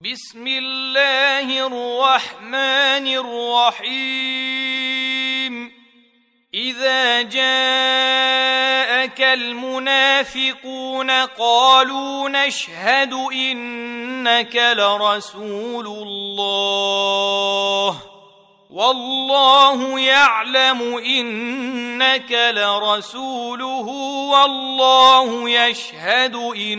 بسم الله الرحمن الرحيم. إذا جاءك المنافقون قالوا نشهد إنك لرسول الله. والله يعلم إنك لرسوله. والله يشهد ان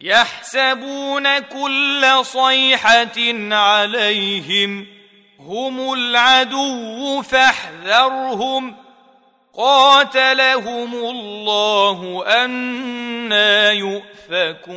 يحسبون كل صيحة عليهم هم العدو فاحذرهم قاتلهم الله أنا يؤفكون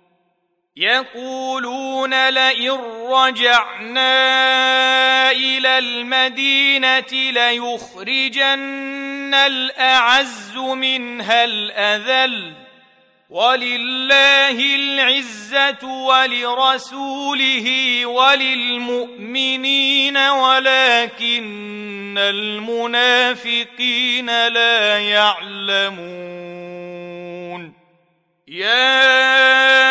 يقولون لئن رجعنا إلى المدينة ليخرجن الأعز منها الأذل ولله العزة ولرسوله وللمؤمنين ولكن المنافقين لا يعلمون. يا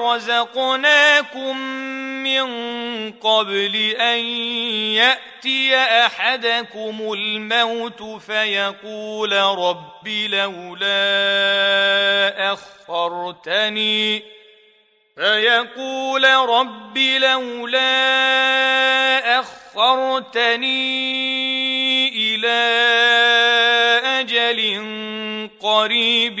رزقناكم من قبل ان ياتي احدكم الموت فيقول رب لولا اخرتني فيقول رب لولا اخرتني إلى أجل قريب